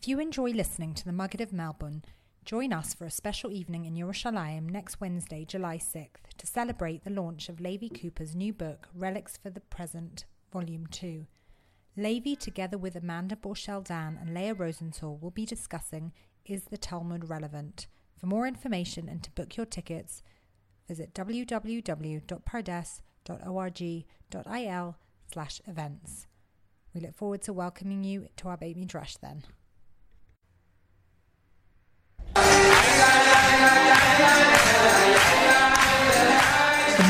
If you enjoy listening to the Maggid of Melbourne, join us for a special evening in Yerushalayim next Wednesday, July 6th, to celebrate the launch of Levi Cooper's new book, Relics for the Present, Volume 2. Levi, together with Amanda Borschel Dan and Leah Rosenthal, will be discussing Is the Talmud Relevant? For more information and to book your tickets, visit www.pardes.org.il slash events. We look forward to welcoming you to our Beit Midrash then.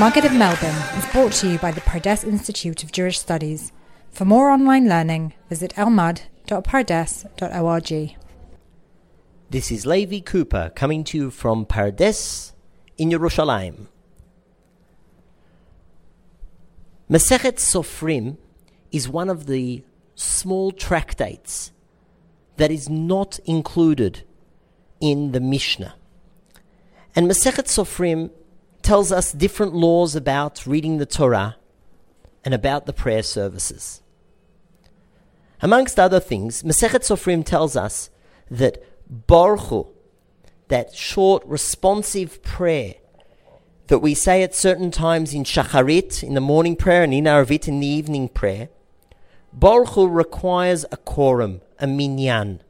Maggid of Melbourne is brought to you by the Pardes Institute of Jewish Studies. For more online learning, visit elmad.pardes.org. This is Levi Cooper coming to you from Pardes in Yerushalayim. Masechet Sofrim is one of the small tractates that is not included in the Mishnah. And Masechet Sofrim tells us different laws about reading the Torah and about the prayer services. Amongst other things, Masechet Sofrim tells us that Barkhu that short responsive prayer that we say at certain times in Shacharit, in the morning prayer, and in Arvit, in the evening prayer, Barkhu requires a quorum, a minyan.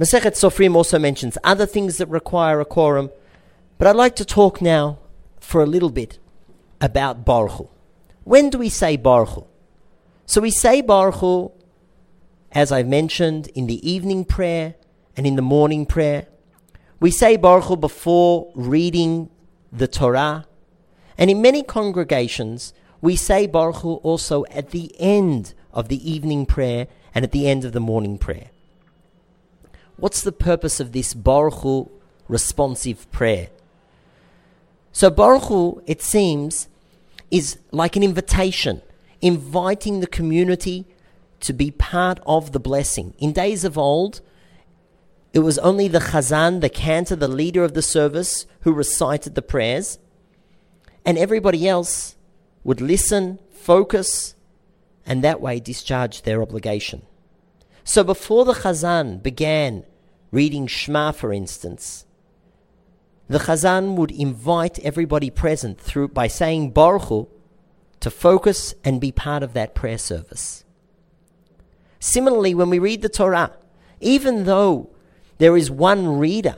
Masechet Sofrim also mentions other things that require a quorum, but I'd like to talk now for a little bit about Barkhu When do we say Barkhu So we say Barkhu as I've mentioned, in the evening prayer and in the morning prayer. We say Barkhu before reading the Torah. And in many congregations, we say Barkhu also at the end of the evening prayer and at the end of the morning prayer. What's the purpose of this Barkhu responsive prayer? So Baruch, Hu, it seems, is like an invitation, inviting the community to be part of the blessing. In days of old, it was only the chazan, the cantor, the leader of the service, who recited the prayers, and everybody else would listen, focus, and that way discharge their obligation. So before the chazan began reading Shema, for instance, the Chazan would invite everybody present through by saying Barkhu to focus and be part of that prayer service. Similarly, when we read the Torah, even though there is one reader,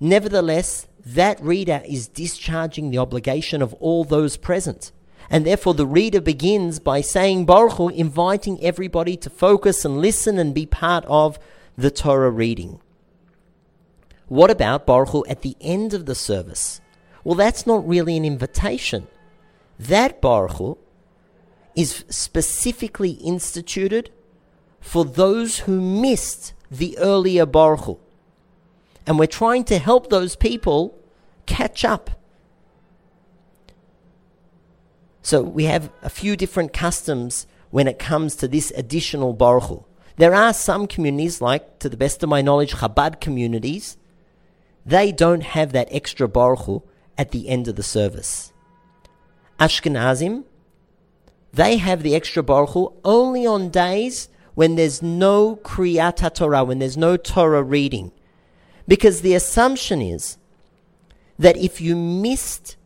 nevertheless, that reader is discharging the obligation of all those present. And therefore, the reader begins by saying Barkhu, inviting everybody to focus and listen and be part of the Torah reading. What about Barkhu at the end of the service? Well, that's not really an invitation. That Barkhu is specifically instituted for those who missed the earlier Barkhu. And we're trying to help those people catch up. So we have a few different customs when it comes to this additional Barkhu there are some communities, like, to the best of my knowledge, Chabad communities, they don't have that extra Barkhu at the end of the service. Ashkenazim, they have the extra Barkhu only on days when there's no Kriyat Torah, when there's no Torah reading. Because the assumption is that if you missed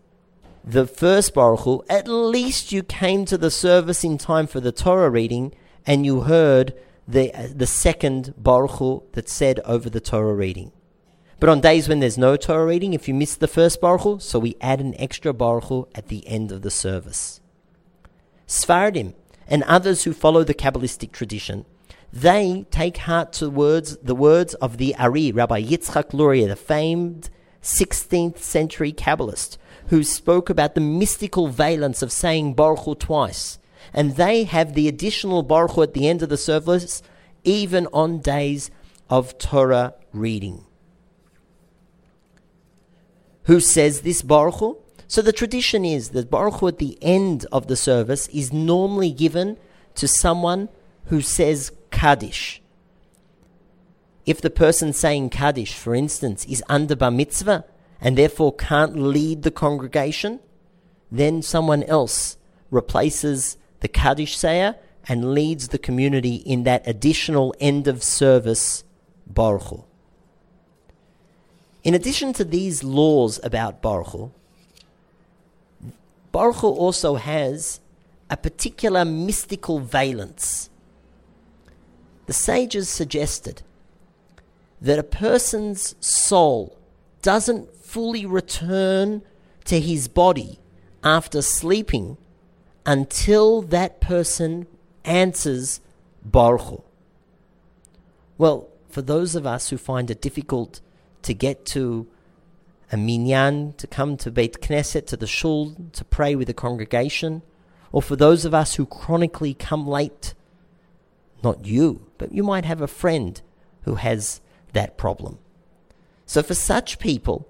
the first Barkhu at least you came to the service in time for the Torah reading and you heard the, uh, the second Barkhu that's said over the Torah reading. But on days when there's no Torah reading, if you miss the first Barkhu so we add an extra Barkhu at the end of the service. Sfardim and others who follow the Kabbalistic tradition, they take heart to words, the words of the Ari, Rabbi Yitzchak Luria, the famed 16th century Kabbalist, who spoke about the mystical valence of saying Barkhu twice and they have the additional Barkhu at the end of the service, even on days of Torah reading. Who says this Barkhu? So the tradition is that Barkhu at the end of the service is normally given to someone who says kaddish. If the person saying kaddish, for instance, is under bar mitzvah and therefore can't lead the congregation, then someone else replaces the Kaddish Sayer and leads the community in that additional end of service, Barkhu In addition to these laws about Barkhu Barkhu also has a particular mystical valence. The sages suggested that a person's soul doesn't fully return to his body after sleeping until that person answers Barkhu Well, for those of us who find it difficult to get to a minyan, to come to Beit Knesset, to the shul, to pray with the congregation, or for those of us who chronically come late, not you, but you might have a friend who has that problem. So for such people,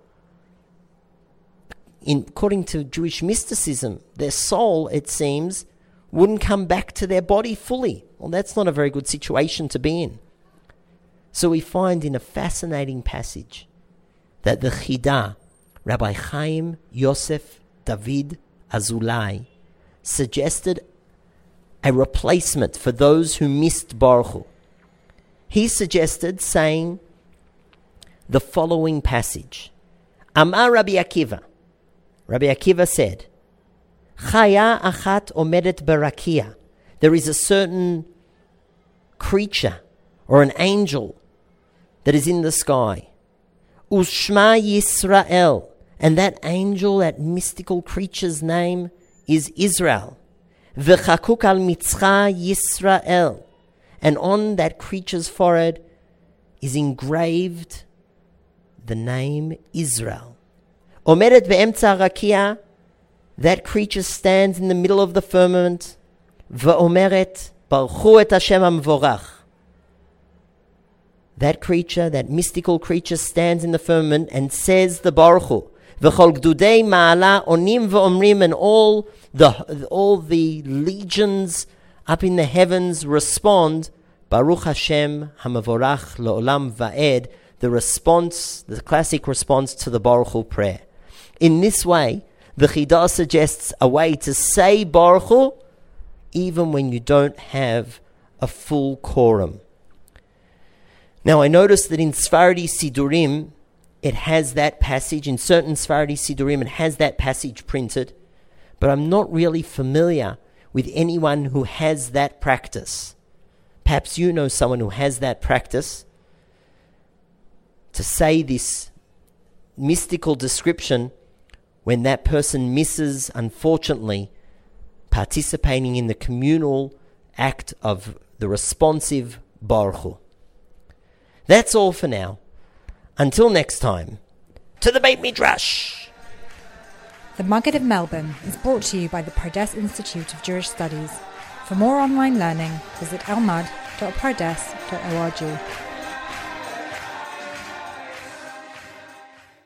in, according to Jewish mysticism, their soul, it seems, wouldn't come back to their body fully. Well, that's not a very good situation to be in. So we find in a fascinating passage that the Chida, Rabbi Chaim Yosef David Azulai, suggested a replacement for those who missed Barkhu. He suggested saying the following passage Amar Rabbi Akiva. Rabbi Akiva said, Chaya achat omedet barakia. There is a certain creature or an angel that is in the sky. Ushma Yisrael. And that angel, that mystical creature's name is Israel. V'chakuk al mitzcha Yisrael. And on that creature's forehead is engraved the name Israel. Omeret be'emtza rakia. That creature stands in the middle of the firmament. V'omeret baruchu et Hashem amvorach that creature, that mystical creature, stands in the firmament and says the Barkhu. V'chol gdudei ma'ala onim v'omrim, and all the, all the legions up in the heavens respond, Baruch Hashem hamavorach lo'olam va'ed, the response, the classic response to the Barkhu prayer. In this way, the Chidah suggests a way to say Barkhu even when you don't have a full quorum. Now, I noticed that in Sfaradi Sidurim, it has that passage. In certain Sfaradi Sidurim, it has that passage printed. But I'm not really familiar with anyone who has that practice. Perhaps you know someone who has that practice to say this mystical description when that person misses, unfortunately, participating in the communal act of the responsive Barkhu. That's all for now. Until next time, to the Beit Midrash! The Maggid of Melbourne is brought to you by the Pardes Institute of Jewish Studies. For more online learning, visit elmad.pardes.org.